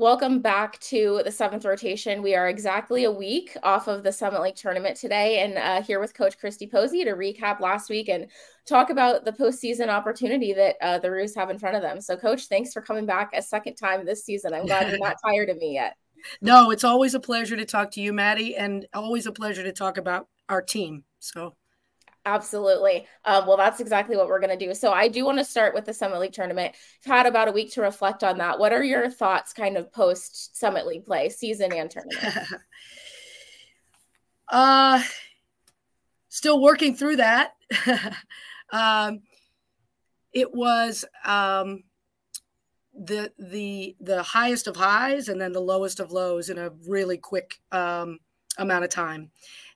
Welcome back to the seventh rotation. We are exactly a week off of the Summit League tournament today, and uh, here with Coach Christi Posey to recap last week and talk about the postseason opportunity that uh, the Roos have in front of them. So, Coach, thanks for coming back a second time this season. I'm glad you're not tired of me yet. No, it's always a pleasure to talk to you, Maddie, and always a pleasure to talk about our team. So Absolutely. Um, well, that's exactly what we're going to do. So, I do want to start with the Summit League tournament. You've had about a week to reflect on that. What are your thoughts, kind of post Summit League play, season and tournament? uh, still working through that. um, it was um, the the the highest of highs and then the lowest of lows in a really quick um, amount of time.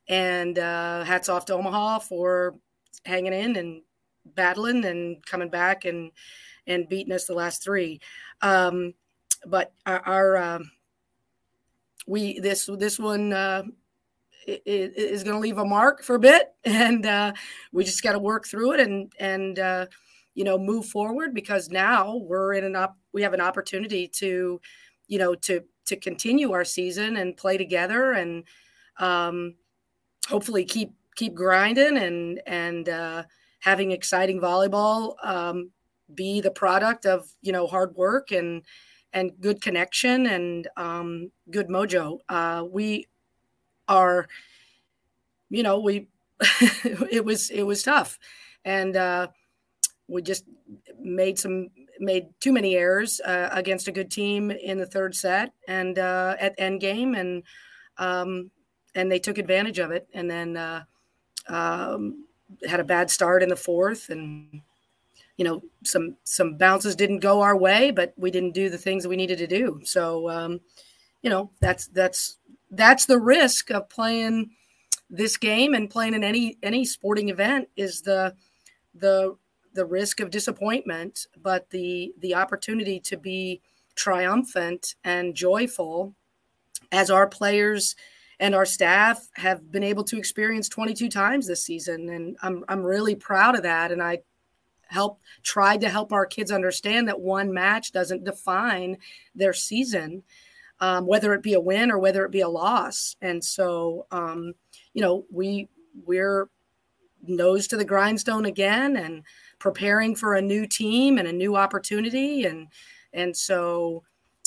And uh, hats off to Omaha for hanging in and battling and coming back and and beating us the last three. Um, but our, our uh, we this this one uh, is going to leave a mark for a bit, and uh, we just got to work through it and and uh, you know move forward because now we're in an op- we have an opportunity to you know to to continue our season and play together and um, hopefully keep keep grinding and and uh, having exciting volleyball um, be the product of you know hard work and and good connection and um, good mojo. Uh, we are, you know, we it was it was tough, and uh, we just made some made too many errors uh, against a good team in the third set and uh, at end game and um, and they took advantage of it. And then uh, um, had a bad start in the fourth and you know some some bounces didn't go our way but we didn't do the things we needed to do. So um, you know that's that's that's the risk of playing this game and playing in any any sporting event is the the the risk of disappointment but the the opportunity to be triumphant and joyful as our players and our staff have been able to experience 22 times this season and i'm, I'm really proud of that and i help tried to help our kids understand that one match doesn't define their season um, whether it be a win or whether it be a loss and so um, you know we we're nose to the grindstone again and preparing for a new team and a new opportunity and and so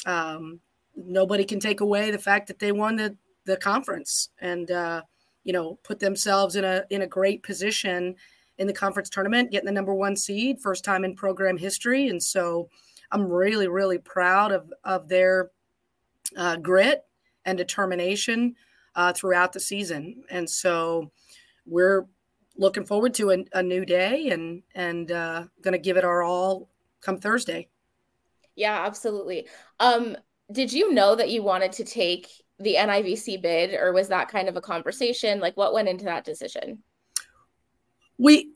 um, nobody can take away the fact that they won the the conference and uh, you know put themselves in a in a great position in the conference tournament, getting the number one seed, first time in program history, and so I'm really really proud of of their uh, grit and determination uh, throughout the season, and so we're looking forward to a, a new day and and uh, going to give it our all come Thursday. Yeah, absolutely. Um, did you know that you wanted to take the NIVC bid, or was that kind of a conversation? Like, what went into that decision? We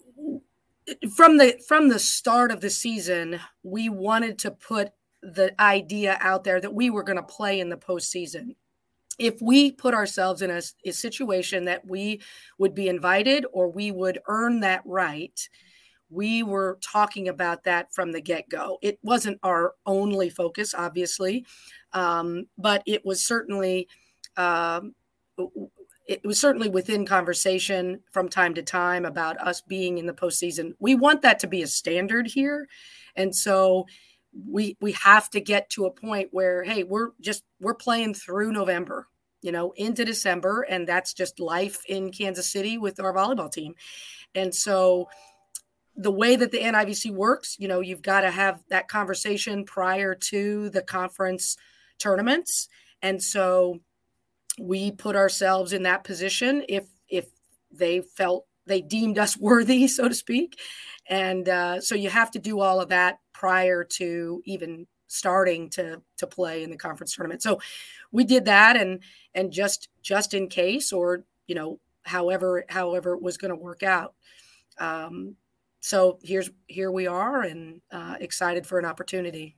from the from the start of the season, we wanted to put the idea out there that we were going to play in the postseason. If we put ourselves in a, a situation that we would be invited or we would earn that right, we were talking about that from the get go. It wasn't our only focus, obviously, um, but it was certainly um, it was certainly within conversation from time to time about us being in the postseason. We want that to be a standard here, and so we we have to get to a point where hey, we're just we're playing through November, you know, into December, and that's just life in Kansas City with our volleyball team, and so the way that the NIVC works, you know, you've got to have that conversation prior to the conference tournaments. And so we put ourselves in that position if if they felt they deemed us worthy, so to speak. And uh, so you have to do all of that prior to even starting to to play in the conference tournament. So we did that, and and just just in case, or you know, however however it was going to work out. Um, so here's here we are, and uh, excited for an opportunity.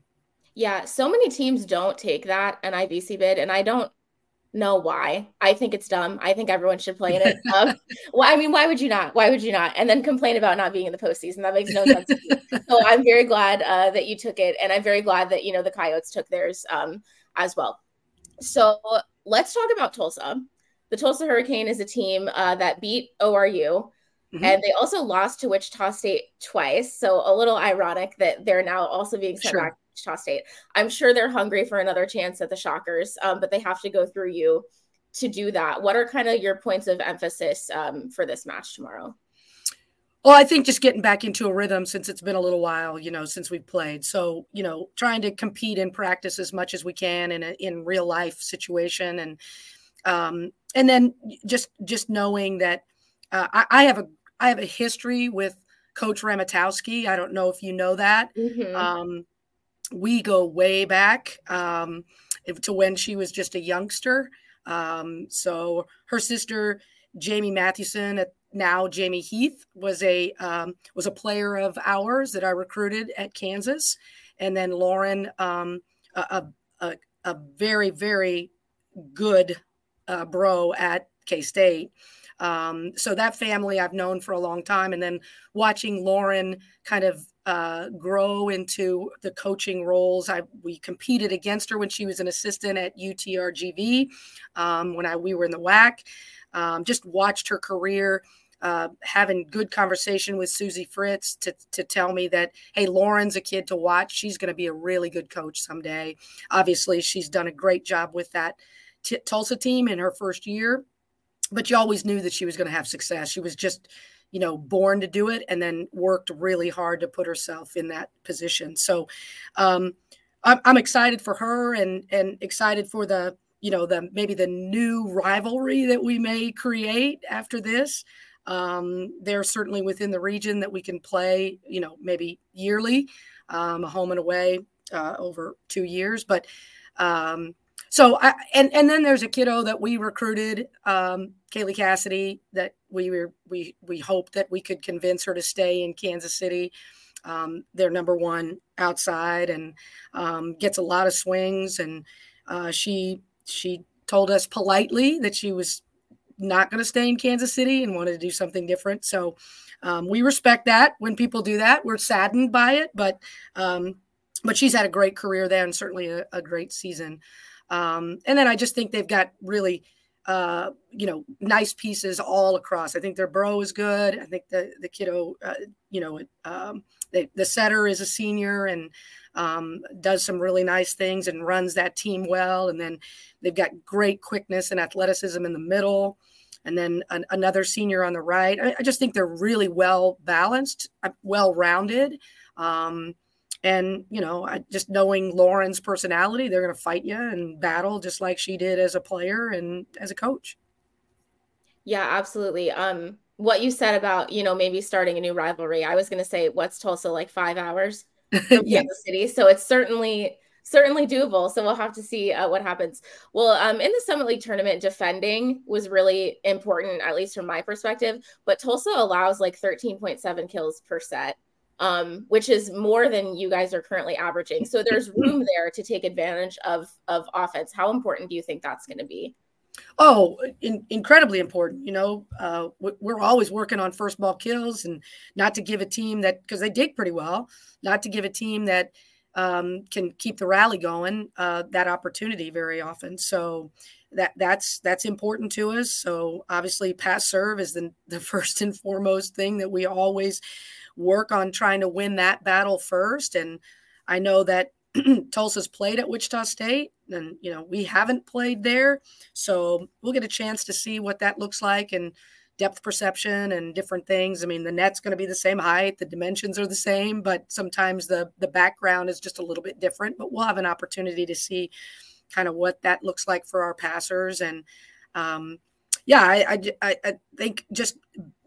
Yeah, so many teams don't take that NIVC bid, and I don't know why. I think it's dumb. I think everyone should play in it. Um, well, I mean, why would you not? Why would you not? And then complain about not being in the postseason. That makes no sense. so I'm very glad uh, that you took it, and I'm very glad that you know the Coyotes took theirs. Um, as well. So let's talk about Tulsa. The Tulsa Hurricane is a team uh, that beat ORU. Mm-hmm. And they also lost to Wichita State twice. So a little ironic that they're now also being sent sure. back Wichita State. I'm sure they're hungry for another chance at the Shockers, um, but they have to go through you to do that. What are kind of your points of emphasis um, for this match tomorrow? Well, I think just getting back into a rhythm since it's been a little while, you know, since we've played. So, you know, trying to compete in practice as much as we can in a in real life situation, and um, and then just just knowing that uh, I, I, have a I have a history with Coach Ramatowski. I don't know if you know that. Mm-hmm. Um, we go way back um, to when she was just a youngster. Um, so her sister Jamie Mathewson, now Jamie Heath, was a um, was a player of ours that I recruited at Kansas, and then Lauren, um, a, a, a very very good uh, bro at K State. Um, so that family I've known for a long time, and then watching Lauren kind of uh, grow into the coaching roles. I we competed against her when she was an assistant at UTRGV um, when I we were in the WAC. Um, just watched her career. Uh, having good conversation with Suzie Fritz to, to tell me that, hey, Lauren's a kid to watch. She's going to be a really good coach someday. Obviously, she's done a great job with that t- Tulsa team in her first year, but you always knew that she was going to have success. She was just you know, born to do it and then worked really hard to put herself in that position. So um, I'm, excited for her and and excited for the you know the maybe the new rivalry that we may create after this. Um, they're certainly within the region that we can play, you know, maybe yearly, um, home and away uh, over two years. But um, so I, and and then there's a kiddo that we recruited, um, Kaylee Cassidy, that we were we we hope that we could convince her to stay in Kansas City. Um, they're number one outside and um, gets a lot of swings. And uh, she she told us politely that she was not going to stay in Kansas City and wanted to do something different. So um, we respect that when people do that. We're saddened by it, but um, but she's had a great career there and certainly a, a great season. Um, and then I just think they've got really, uh, you know, nice pieces all across. I think their bro is good. I think the the kiddo, uh, you know, um, they, the setter is a senior and um, does some really nice things and runs that team well. And then they've got great quickness and athleticism in the middle. And then an, another senior on the right. I, I, just think they're really well balanced, uh, well rounded. Um, and, you know, just knowing Lauren's personality, they're going to fight you and battle just like she did as a player and as a coach. Yeah, absolutely. Um, what you said about, you know, maybe starting a new rivalry, I was going to say, what's Tulsa like five hours from yes. Kansas City? So it's certainly certainly doable. So we'll have to see uh, what happens. Well, um, in the Summit League tournament, defending was really important, at least from my perspective. But Tulsa allows like 13.7 kills per set um, which is more than you guys are currently averaging. So there's room there to take advantage of of offense. How important do you think that's going to be? Oh, in, incredibly important. You know, uh, we're always working on first ball kills, and not to give a team that because they dig pretty well, not to give a team that um, can keep the rally going uh, that opportunity very often. So that that's that's important to us. So obviously, pass serve is the the first and foremost thing that we always work on trying to win that battle first. And I know that Tulsa's played at Wichita State, and you know we haven't played there, so we'll get a chance to see what that looks like and depth perception and different things. I mean, the net's going to be the same height, the dimensions are the same, but sometimes the the background is just a little bit different. But we'll have an opportunity to see kind of what that looks like for our passers and. Um, yeah, I, I, I think just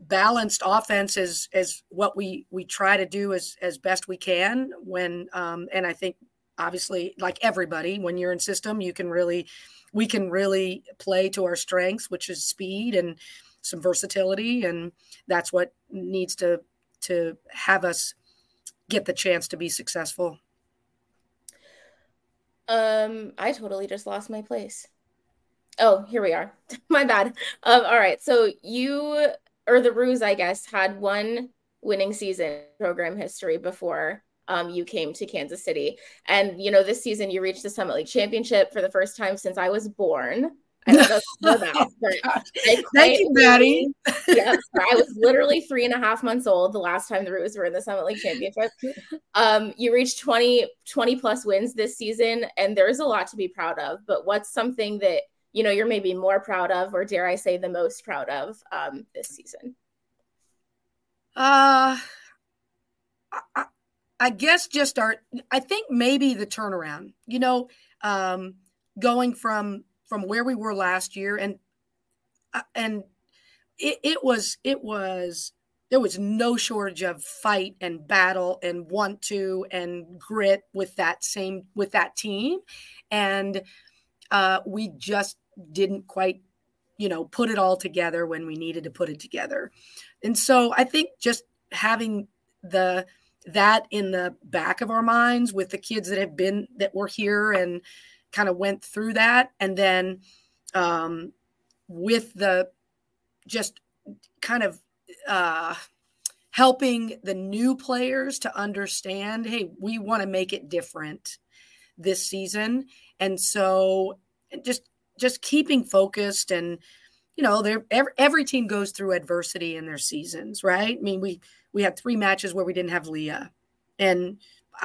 balanced offense is is what we we try to do as as best we can when um, and I think obviously like everybody when you're in system you can really we can really play to our strengths which is speed and some versatility and that's what needs to to have us get the chance to be successful um i totally just lost my place oh here we are my bad um all right so you or the Roos, I guess, had one winning season program history before um, you came to Kansas City. And, you know, this season you reached the Summit League Championship for the first time since I was born. I don't know that, but Thank you, Maddie. yeah, I was literally three and a half months old the last time the Roos were in the Summit League Championship. Um, you reached 20, 20 plus wins this season, and there's a lot to be proud of. But what's something that you know you're maybe more proud of, or dare I say, the most proud of um, this season? Uh, I, I guess just our. I think maybe the turnaround. You know, um, going from from where we were last year, and uh, and it, it was it was there was no shortage of fight and battle and want to and grit with that same with that team. And uh, we just didn't quite you know put it all together when we needed to put it together. And so i think just having the that in the back of our minds with the kids that have been that were here and kind of went through that. And then um, with the just kind of uh, helping the new players to understand hey we want to make it different this season. And so just just keeping focused and you know there every, every team goes through adversity in their seasons right? I mean we we had three matches where we didn't have Leah, and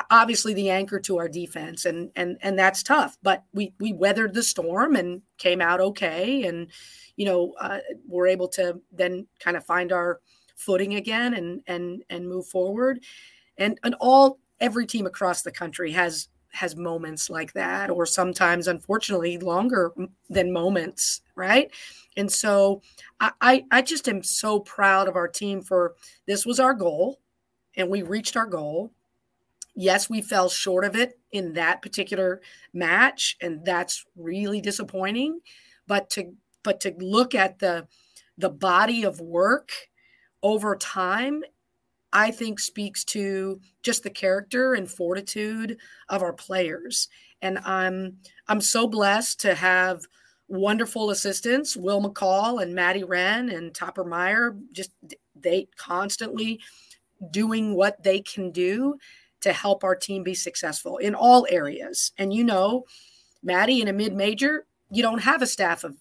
obviously the anchor to our defense, and and and that's tough. But we we weathered the storm and came out okay, and you know uh, we're able to then kind of find our footing again and and and move forward, and and all every team across the country has has moments like that or sometimes unfortunately longer than moments right and so I, I just am so proud of our team for this was our goal and we reached our goal. Yes, we fell short of it in that particular match, and that's really disappointing. But to but to look at the the body of work over time, I think speaks to just the character and fortitude of our players. And I'm I'm so blessed to have wonderful assistants, Will McCall and Maddie Wren and Topper Meyer, just they constantly doing what they can do to help our team be successful in all areas. And you know, Maddie in a mid-major, you don't have a staff of,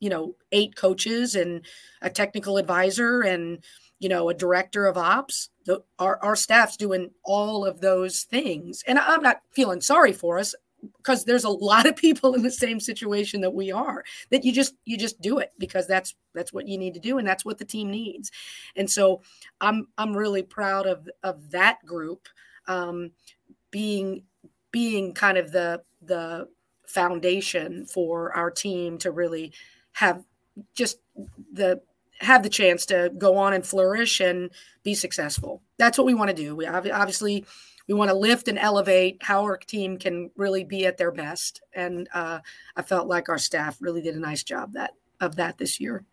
you know, eight coaches and a technical advisor and you know a director of ops. The, our, our staff's doing all of those things. And i'm not feeling sorry for us because there's a lot of people in the same situation that we are that you just you just do it because that's that's what you need to do and that's what the team needs. And so i'm i'm really proud of of that group um, being being kind of the the foundation for our team to really have just the have the chance to go on and flourish and be successful that's what we want to do we obviously we want to lift and elevate how our team can really be at their best. And uh, I felt like our staff really did a nice job that of that this year.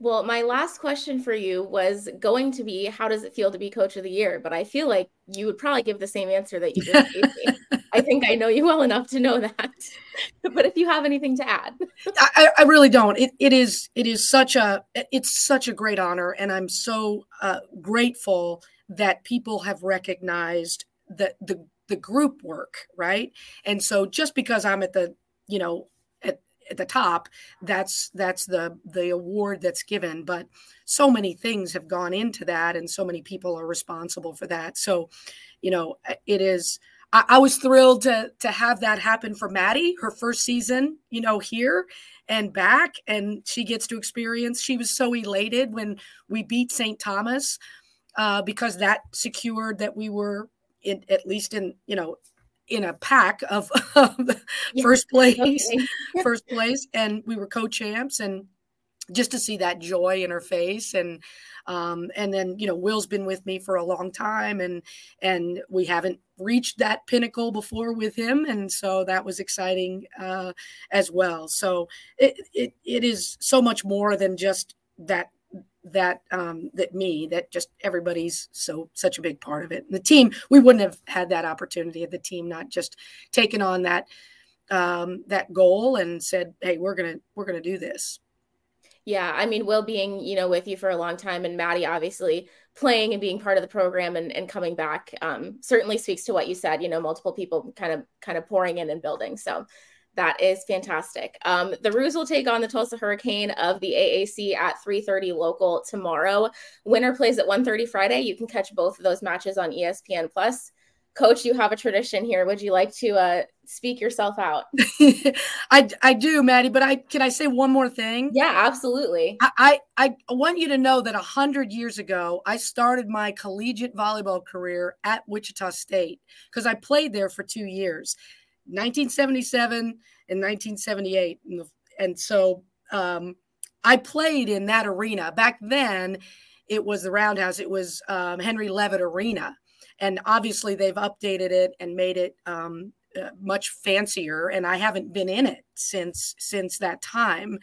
Well, my last question for you was going to be how does it feel to be coach of the year? But I feel like you would probably give the same answer that you just gave me. I think I know you well enough to know that. but if you have anything to add. I, I, really don't. It, it is it is such a it's such a great honor and I'm so uh, grateful that people have recognized the the the group work, right? And so just because I'm at the, you know, at, the top, that's that's the the award that's given. But so many things have gone into that, and so many people are responsible for that. So, you know, it is. I, I was thrilled to to have that happen for Maddie, her first season, you know, here and back, and she gets to experience. She was so elated when we beat St. Thomas. Uh, because that secured that we were in, at least in you know in a pack of, first place first place and we were co-champs and just to see that joy in her face and um, and then you know will's been with me for a long time and and we haven't reached that pinnacle before with him and so that was exciting uh, as well. So it, it it is so much more than just that that um, that me that just everybody's so such a big part of it. And the team we wouldn't have had that opportunity if the team not just taken on that um, that goal and said, "Hey, we're gonna we're gonna do this." Yeah, I mean, Will being, you know, with you for a long time and Maddie obviously playing and being part of the program and, and coming back um, certainly speaks to what you said, you know, multiple people kind of kind of pouring in and building. So that is fantastic. Um, the Roos will take on the Tulsa Hurricane of the AAC at 3:30 local tomorrow. Winner plays at 1:30 Friday. You can catch both of those matches on ESPN Plus. Coach, you have a tradition here. Would you like to uh, speak yourself out? I, I do, Maddie. But I can I say one more thing? Yeah, absolutely. I I, I want you to know that a hundred years ago, I started my collegiate volleyball career at Wichita State because I played there for two years, 1977 and 1978, and, and so um, I played in that arena back then. It was the Roundhouse. It was um, Henry Levitt Arena and obviously they've updated it and made it um, uh, much fancier and i haven't been in it since since that time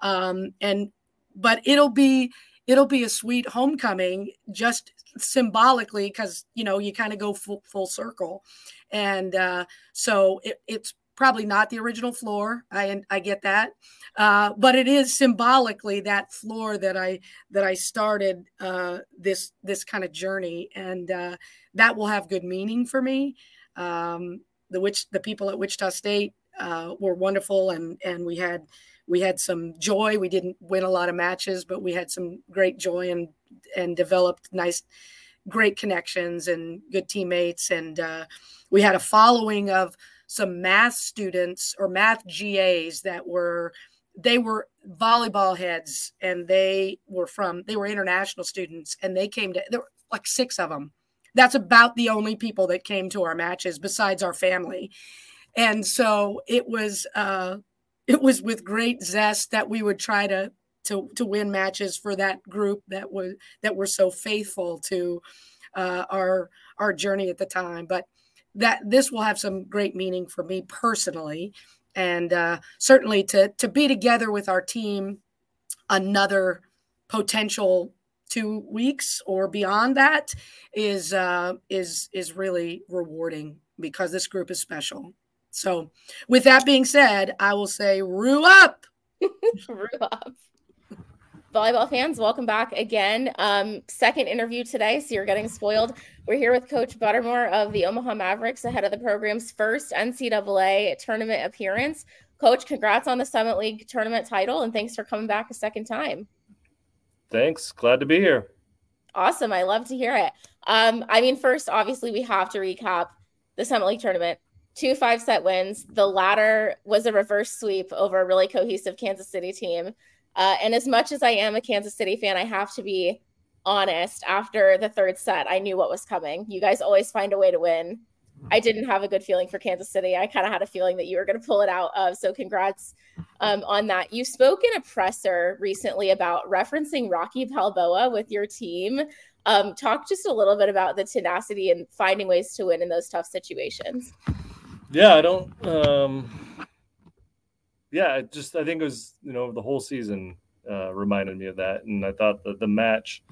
um, and but it'll be it'll be a sweet homecoming just symbolically because you know you kind of go full, full circle and uh, so it, it's probably not the original floor i i get that uh, but it is symbolically that floor that i that i started uh, this this kind of journey and uh, that will have good meaning for me. Um, the which the people at Wichita State uh, were wonderful, and and we had we had some joy. We didn't win a lot of matches, but we had some great joy and and developed nice, great connections and good teammates. And uh, we had a following of some math students or math GAs that were they were volleyball heads and they were from they were international students and they came to there were like six of them that's about the only people that came to our matches besides our family and so it was uh it was with great zest that we would try to to to win matches for that group that was that were so faithful to uh, our our journey at the time but that this will have some great meaning for me personally and uh, certainly to to be together with our team another potential two weeks or beyond that is uh, is is really rewarding because this group is special. So, with that being said, I will say, "Roo up, roo up." Volleyball fans, welcome back again. Um, second interview today, so you're getting spoiled. We're here with Coach Buttermore of the Omaha Mavericks ahead of the program's first NCAA tournament appearance. Coach, congrats on the Summit League tournament title, and thanks for coming back a second time. Thanks. Glad to be here. Awesome. I love to hear it. Um, I mean, first, obviously, we have to recap the Summit League tournament. Two five set wins. The latter was a reverse sweep over a really cohesive Kansas City team. Uh, and as much as I am a Kansas City fan, I have to be honest. After the third set, I knew what was coming. You guys always find a way to win. I didn't have a good feeling for Kansas City. I kind of had a feeling that you were going to pull it out. Uh, so congrats um, on that. You spoke in a presser recently about referencing Rocky Balboa with your team. Um, talk just a little bit about the tenacity and finding ways to win in those tough situations. Yeah, I don't. Um, yeah, I just I think it was you know the whole season uh, reminded me of that, and I thought that the match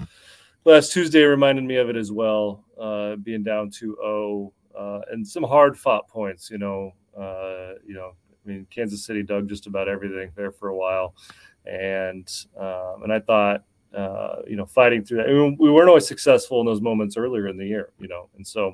last Tuesday reminded me of it as well. Uh, being down 2-0 uh, and some hard fought points. You know, uh, you know, I mean, Kansas City dug just about everything there for a while, and um, and I thought, uh, you know, fighting through that. I mean, we weren't always successful in those moments earlier in the year, you know, and so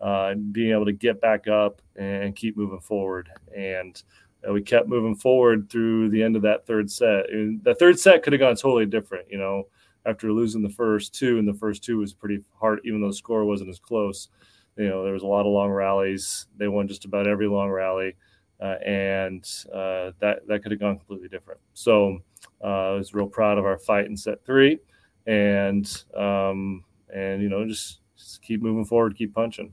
uh, being able to get back up and keep moving forward, and uh, we kept moving forward through the end of that third set. And the third set could have gone totally different, you know. After losing the first two, and the first two was pretty hard, even though the score wasn't as close you know, there was a lot of long rallies. They won just about every long rally, uh, and uh, that that could have gone completely different. So uh, I was real proud of our fight in set three, and um, and you know just, just keep moving forward, keep punching.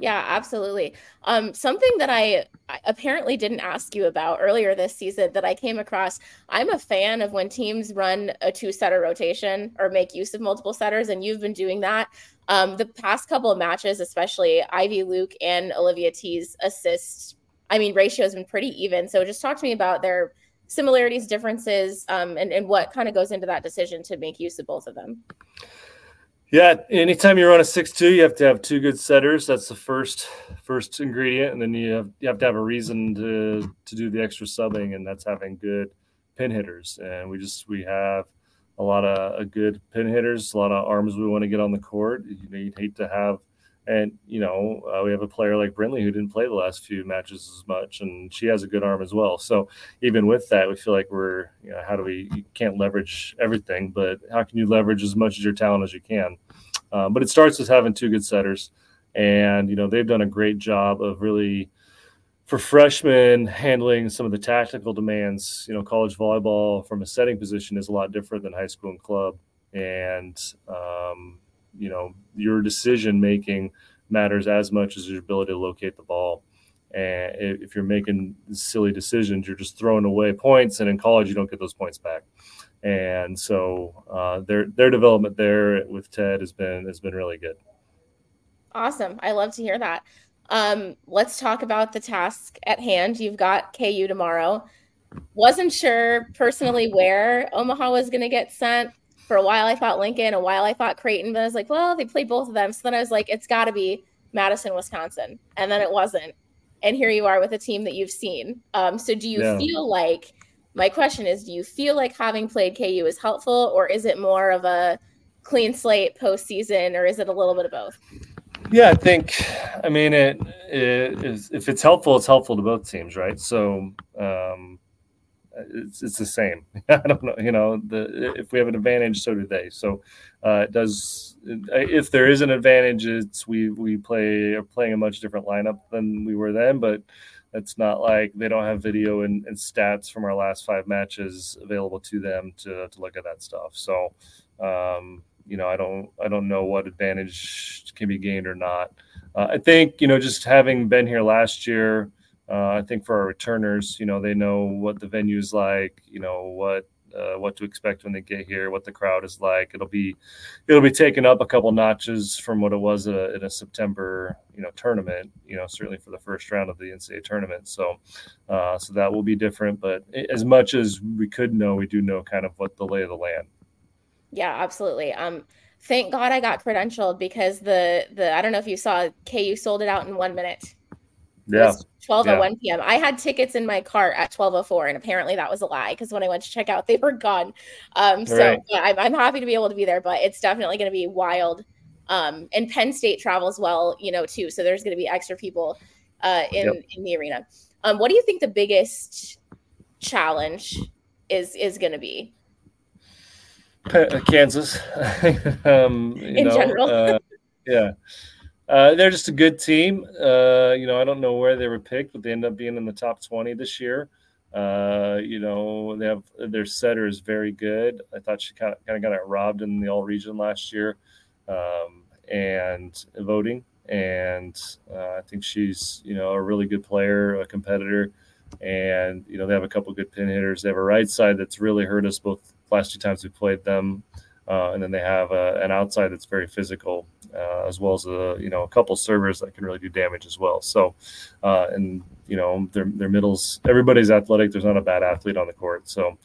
Yeah, absolutely. Um, something that I, apparently didn't ask you about earlier this season that I came across. I'm a fan of when teams run a two setter rotation or make use of multiple setters, and you've been doing that. Um, the past couple of matches, especially Ivy Luke and Olivia T's assists, I mean, ratio has been pretty even. So just talk to me about their similarities, differences, um, and, and what kind of goes into that decision to make use of both of them. Yeah, anytime you run a six-two, you have to have two good setters. That's the first first ingredient, and then you have you have to have a reason to to do the extra subbing, and that's having good pin hitters, and we just we have a lot of uh, good pin hitters, a lot of arms we want to get on the court. You know, you'd hate to have and you know, uh, we have a player like Brinley who didn't play the last few matches as much, and she has a good arm as well. So even with that, we feel like we're, you know, how do we? You can't leverage everything, but how can you leverage as much of your talent as you can? Um, but it starts with having two good setters, and you know they've done a great job of really for freshmen handling some of the tactical demands. You know, college volleyball from a setting position is a lot different than high school and club, and um, you know your decision making matters as much as your ability to locate the ball. And if you're making silly decisions, you're just throwing away points. And in college, you don't get those points back. And so uh, their their development there with Ted has been has been really good. Awesome! I love to hear that. Um, let's talk about the task at hand. You've got KU tomorrow. Wasn't sure personally where Omaha was going to get sent for a while I thought Lincoln, a while I thought Creighton, but I was like, well, they played both of them. So then I was like, it's got to be Madison, Wisconsin. And then it wasn't. And here you are with a team that you've seen. Um, so do you yeah. feel like, my question is, do you feel like having played KU is helpful, or is it more of a clean slate postseason, or is it a little bit of both? Yeah, I think, I mean, it, it is, if it's helpful, it's helpful to both teams, right? So, um, it's, it's the same. I don't know. You know, the if we have an advantage, so do they. So uh, it does. If there is an advantage, it's we we play are playing a much different lineup than we were then, but. It's not like they don't have video and, and stats from our last five matches available to them to, to look at that stuff. So, um, you know, I don't I don't know what advantage can be gained or not. Uh, I think you know just having been here last year, uh, I think for our returners, you know, they know what the venue's like, you know, what uh, what to expect when they get here, what the crowd is like. It'll be it'll be taken up a couple notches from what it was in a, in a September, you know, tournament. You know, certainly for the first round of the NCAA tournament. So, uh, so that will be different. But as much as we could know, we do know kind of what the lay of the land. Yeah, absolutely. Um, thank God I got credentialed because the the I don't know if you saw KU sold it out in one minute. Yeah. 12 yeah. 1 p.m. I had tickets in my cart at 12:04, and apparently that was a lie because when I went to check out, they were gone. Um, so right. yeah, I'm, I'm happy to be able to be there, but it's definitely going to be wild. Um, and Penn State travels well, you know, too. So there's going to be extra people uh, in yep. in the arena. Um, what do you think the biggest challenge is is going to be? Uh, Kansas, um, in know, general. uh, yeah. Uh, they're just a good team. Uh, you know, I don't know where they were picked, but they end up being in the top 20 this year. Uh, you know, they have their setter is very good. I thought she kind of, kind of got it robbed in the all region last year um, and voting. And uh, I think she's, you know, a really good player, a competitor. And, you know, they have a couple good pin hitters. They have a right side that's really hurt us both last two times we played them. Uh, and then they have a, an outside that's very physical, uh, as well as a you know a couple servers that can really do damage as well. So, uh, and you know their their middles, everybody's athletic. There's not a bad athlete on the court. So,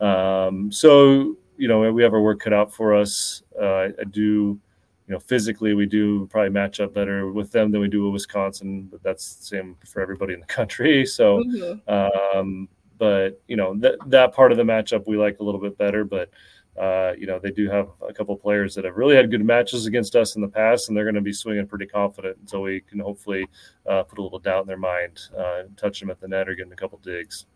um, so you know we have our work cut out for us. Uh, I do. You know, physically, we do probably match up better with them than we do with Wisconsin, but that's the same for everybody in the country. So, mm-hmm. um, but you know that that part of the matchup we like a little bit better. But uh, you know, they do have a couple players that have really had good matches against us in the past, and they're going to be swinging pretty confident until we can hopefully uh, put a little doubt in their mind, uh, touch them at the net or getting a couple digs.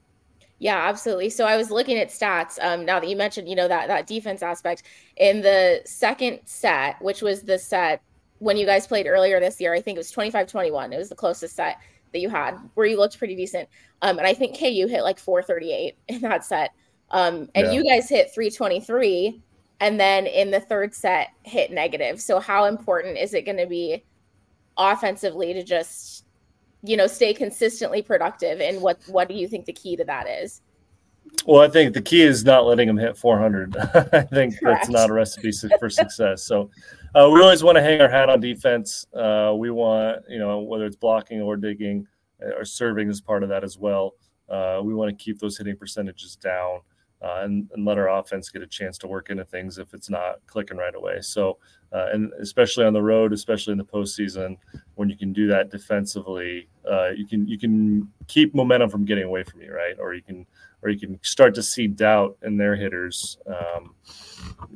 Yeah, absolutely. So I was looking at stats. Um, now that you mentioned, you know, that that defense aspect in the second set, which was the set when you guys played earlier this year, I think it was 25-21. It was the closest set that you had where you looked pretty decent. Um, and I think KU hit like 438 in that set. Um, and yeah. you guys hit 323 and then in the third set hit negative. So how important is it going to be offensively to just you know stay consistently productive and what what do you think the key to that is? Well, I think the key is not letting them hit 400. I think Correct. that's not a recipe for success. So uh, we always want to hang our hat on defense. Uh, we want, you know, whether it's blocking or digging uh, or serving as part of that as well. Uh, we want to keep those hitting percentages down. Uh, and, and let our offense get a chance to work into things if it's not clicking right away. So, uh, and especially on the road, especially in the postseason, when you can do that defensively, uh, you can you can keep momentum from getting away from you, right? Or you can or you can start to see doubt in their hitters. Um,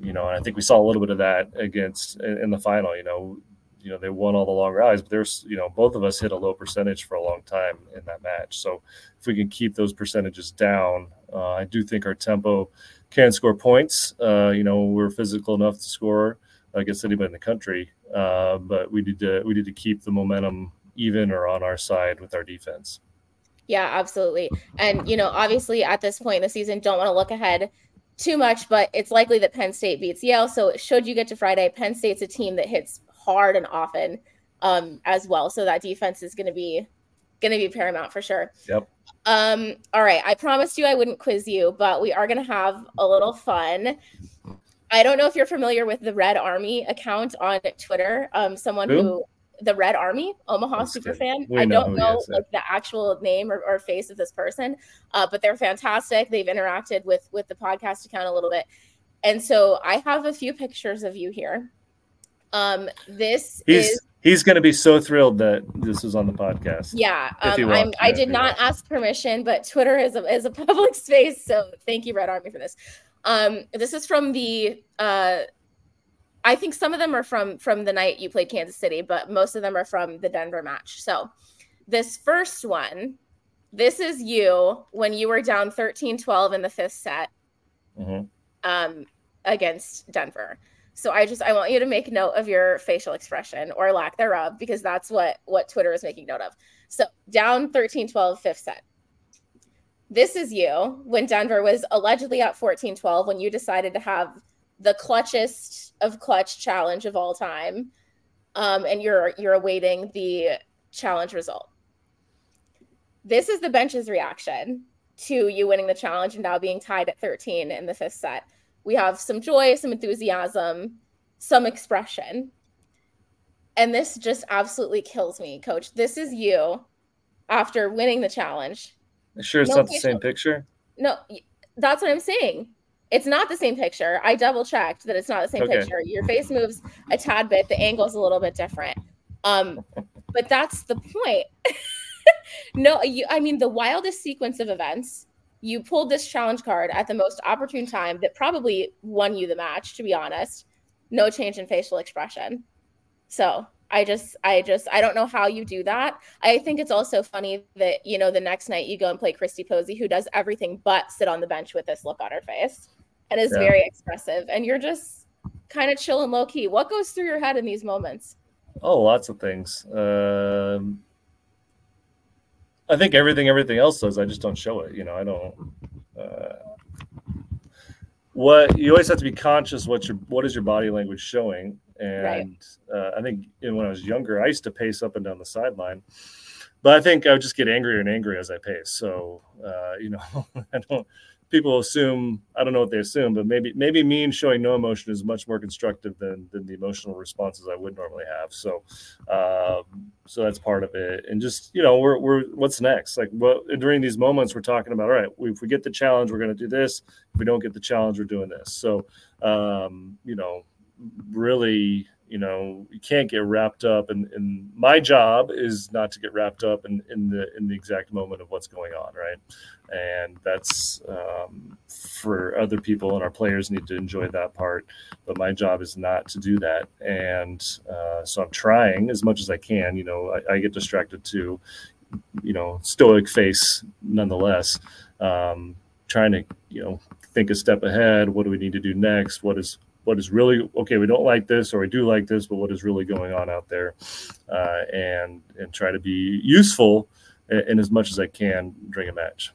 you know, and I think we saw a little bit of that against in, in the final. You know, you know they won all the long rides, but there's you know both of us hit a low percentage for a long time in that match. So if we can keep those percentages down, uh, I do think our tempo can score points. Uh, you know we're physical enough to score against anybody in the country, uh, but we need to we need to keep the momentum even or on our side with our defense. Yeah, absolutely. And you know, obviously at this point in the season, don't want to look ahead too much, but it's likely that Penn State beats Yale. So should you get to Friday, Penn State's a team that hits hard and often um, as well. So that defense is going to be going to be paramount for sure. Yep. Um, all right. I promised you I wouldn't quiz you, but we are going to have a little fun. I don't know if you're familiar with the Red Army account on Twitter. Um, someone who, who the Red Army, Omaha That's super fan. I don't know, like the actual name or, or face of this person, uh, but they're fantastic. They've interacted with with the podcast account a little bit, and so I have a few pictures of you here. Um, this he's, is he's going to be so thrilled that this is on the podcast. Yeah, um, i did not ask permission, but Twitter is a is a public space, so thank you, Red Army, for this. Um, this is from the. Uh, I think some of them are from from the night you played Kansas City, but most of them are from the Denver match. So, this first one, this is you when you were down 13-12 in the fifth set. Mm-hmm. Um, against Denver. So I just I want you to make note of your facial expression or lack thereof because that's what what Twitter is making note of. So down 13-12 fifth set. This is you when Denver was allegedly at 14-12 when you decided to have the clutchest of clutch challenge of all time. Um, and you're you're awaiting the challenge result. This is the bench's reaction to you winning the challenge and now being tied at 13 in the fifth set we have some joy, some enthusiasm, some expression. And this just absolutely kills me, coach. This is you after winning the challenge. Sure, it's no not the same picture. No, that's what I'm saying. It's not the same picture. I double checked that it's not the same okay. picture. Your face moves a tad bit, the angle's a little bit different. Um, but that's the point. no, you I mean the wildest sequence of events you pulled this challenge card at the most opportune time that probably won you the match, to be honest. No change in facial expression. So I just, I just, I don't know how you do that. I think it's also funny that, you know, the next night you go and play Christi Posey, who does everything but sit on the bench with this look on her face and is yeah. very expressive. And you're just kind of chill and low key. What goes through your head in these moments? Oh, lots of things. Um, I think everything everything else does. I just don't show it. You know, I don't. Uh, what you always have to be conscious what your what is your body language showing, and right. uh, I think you know, when I was younger, I used to pace up and down the sideline, but I think I would just get angrier and angrier as I pace. So uh, you know, I don't people assume I don't know what they assume, but maybe maybe me and showing no emotion is much more constructive than than the emotional responses I would normally have. So um, so that's part of it. And just you know, we're we're what's next? Like what during these moments we're talking about. All right, if we get the challenge, we're going to do this. If we don't get the challenge, we're doing this. So um, you know, really you know you can't get wrapped up. And, and my job is not to get wrapped up in, in the in the exact moment of what's going on right? And that's um, for other people and our players need to enjoy that part. But my job is not to do that. And uh, so i'm trying as much as i can you know I, I, get distracted too you know stoic face nonetheless. Um, trying to you know think a step ahead. What do we need to do next? What is what is really okay we don't like this or we do like this but what is really going on out there uh, and and try to be useful in, in, as much as i can during a match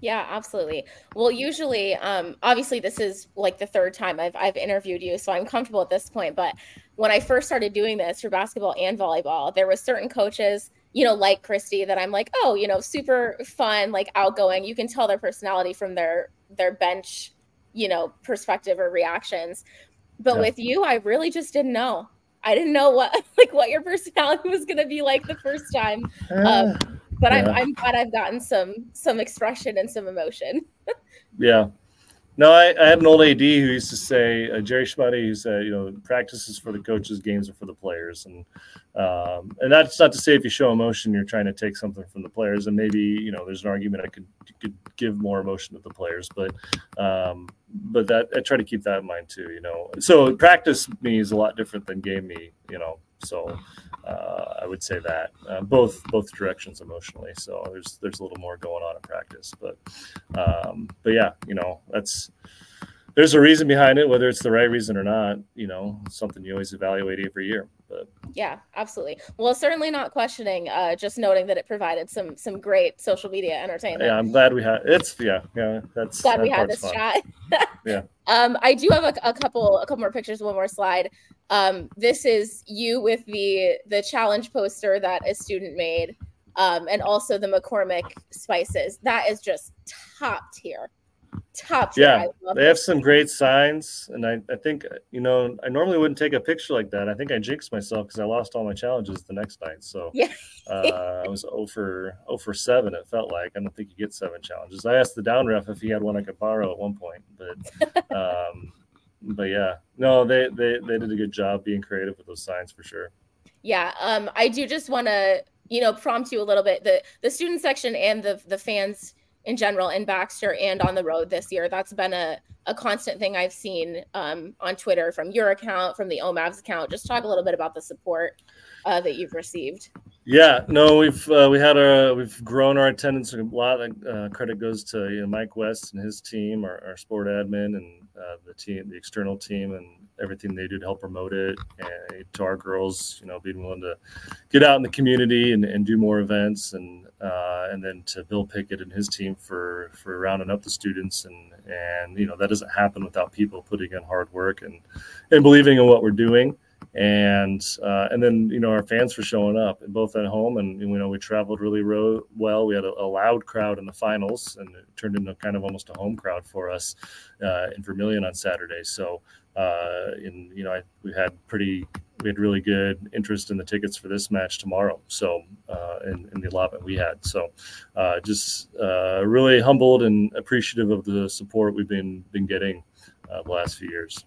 yeah absolutely well usually um obviously this is like the third time i've i've interviewed you so i'm comfortable at this point but when i first started doing this for basketball and volleyball there was certain coaches you know, like Christi, that I'm like, oh, you know, super fun, like outgoing. You can tell their personality from their their bench, you know, perspective or reactions. But yeah. with you, I really just didn't know. I didn't know what like what your personality was going to be like the first time. Um, but yeah. I'm I'm glad I've gotten some some expression and some emotion. yeah, No, I, I, had an old AD who used to say, uh, Jerry Schmuddy, who said, you know, practice is for the coaches, games are for the players. And um, and that's not to say if you show emotion, you're trying to take something from the players. And maybe, you know, there's an argument I could could give more emotion to the players, but um, but that I try to keep that in mind too, you know. So practice me is a lot different than game me, you know. So uh, I would say that uh, both both directions emotionally. So there's there's a little more going on in practice, but um, but yeah, you know that's there's a reason behind it, whether it's the right reason or not. You know, something you always evaluate every year. But yeah, absolutely. Well, certainly not questioning. Uh, just noting that it provided some some great social media entertainment. Yeah, I'm glad we had it's yeah yeah that's glad that we had this fun. chat. yeah. Um, I do have a, a couple a couple more pictures. One more slide. Um, this is you with the the challenge poster that a student made, um, and also the McCormick spices. That is just top tier top. Yeah, they have some great signs, and I, I think you know I normally wouldn't take a picture like that. I think I jinxed myself because I lost all my challenges the next night. So yeah, uh, I was 0 for 0 for seven. It felt like I don't think you get seven challenges. I asked the down ref if he had one I could borrow at one point, but um, but yeah, no, they they they did a good job being creative with those signs for sure. Yeah, um, I do just want to you know prompt you a little bit. The the student section and the the fans in general in Baxter and on the road this year. That's been a, a constant thing I've seen um, on Twitter from your account, from the OMAVs account. Just talk a little bit about the support uh, that you've received. Yeah, no, we've uh, we had our we've grown our attendance a lot. Uh, credit goes to you know, Mike West and his team, our, our sport admin, and uh, the team, the external team, and everything they do to help promote it. And to our girls, you know, being willing to get out in the community and, and do more events, and uh, and then to Bill Pickett and his team for for rounding up the students, and and you know that doesn't happen without people putting in hard work and and believing in what we're doing and uh, and then you know our fans for showing up both at home and you know we traveled really ro- well. We had a, a, loud crowd in the finals and it turned into kind of almost a home crowd for us uh, in vermillion on saturday. So uh, in you know I, we had pretty we had really good interest in the tickets for this match tomorrow so uh, in, in, the allotment we had. So uh, just uh, really humbled and appreciative of the support we've been been getting uh, the last few years.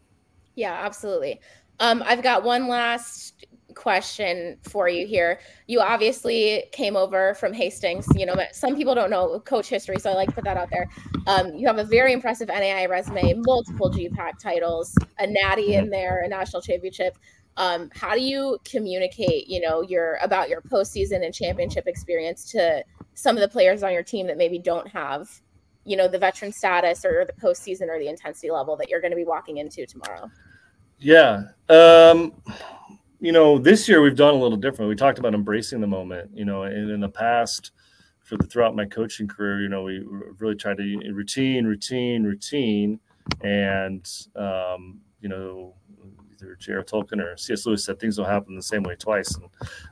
Yeah absolutely um, I've got one last question for you here. You obviously came over from Hastings. You know, some people don't know coach history, so I like to put that out there. Um, you have a very impressive NAIA resume, multiple GPAC titles, a natty in there, a national championship. Um, how do you communicate, you know, your about your postseason and championship experience to some of the players on your team that maybe don't have, you know, the veteran status or the postseason or the intensity level that you're going to be walking into tomorrow? Yeah. Um, you know, this year we've done a little different. We talked about embracing the moment, you know, and in the past, for the throughout my coaching career, you know, we really tried to routine, routine, routine. And, um, you know, either J.R. Tolkien or C.S. Lewis said things don't happen the same way twice, and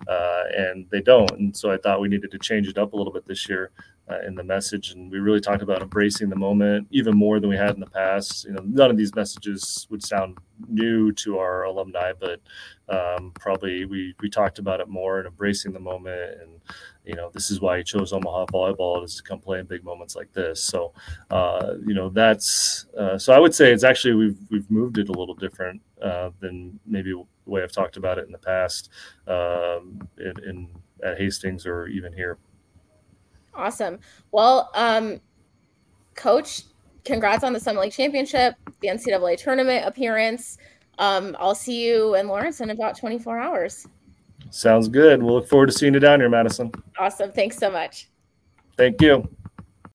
uh, and they don't. And so I thought we needed to change it up a little bit this year uh, in the message, and we really talked about embracing the moment even more than we had in the past. You know, none of these messages would sound new to our alumni, but um, probably we we talked about it more and embracing the moment and you know this is why he chose Omaha volleyball is to come play in big moments like this. So uh, you know that's uh, so I would say it's actually we've we've moved it a little different uh, than maybe the way I've talked about it in the past um, in, in, at Hastings or even here. Awesome. Well, um, coach, congrats on the Summit League Championship, the NCAA tournament appearance. Um, I'll see you in Lawrence in about 24 hours. Sounds good. We'll look forward to seeing you down here, Madison. Awesome. Thanks so much. Thank you.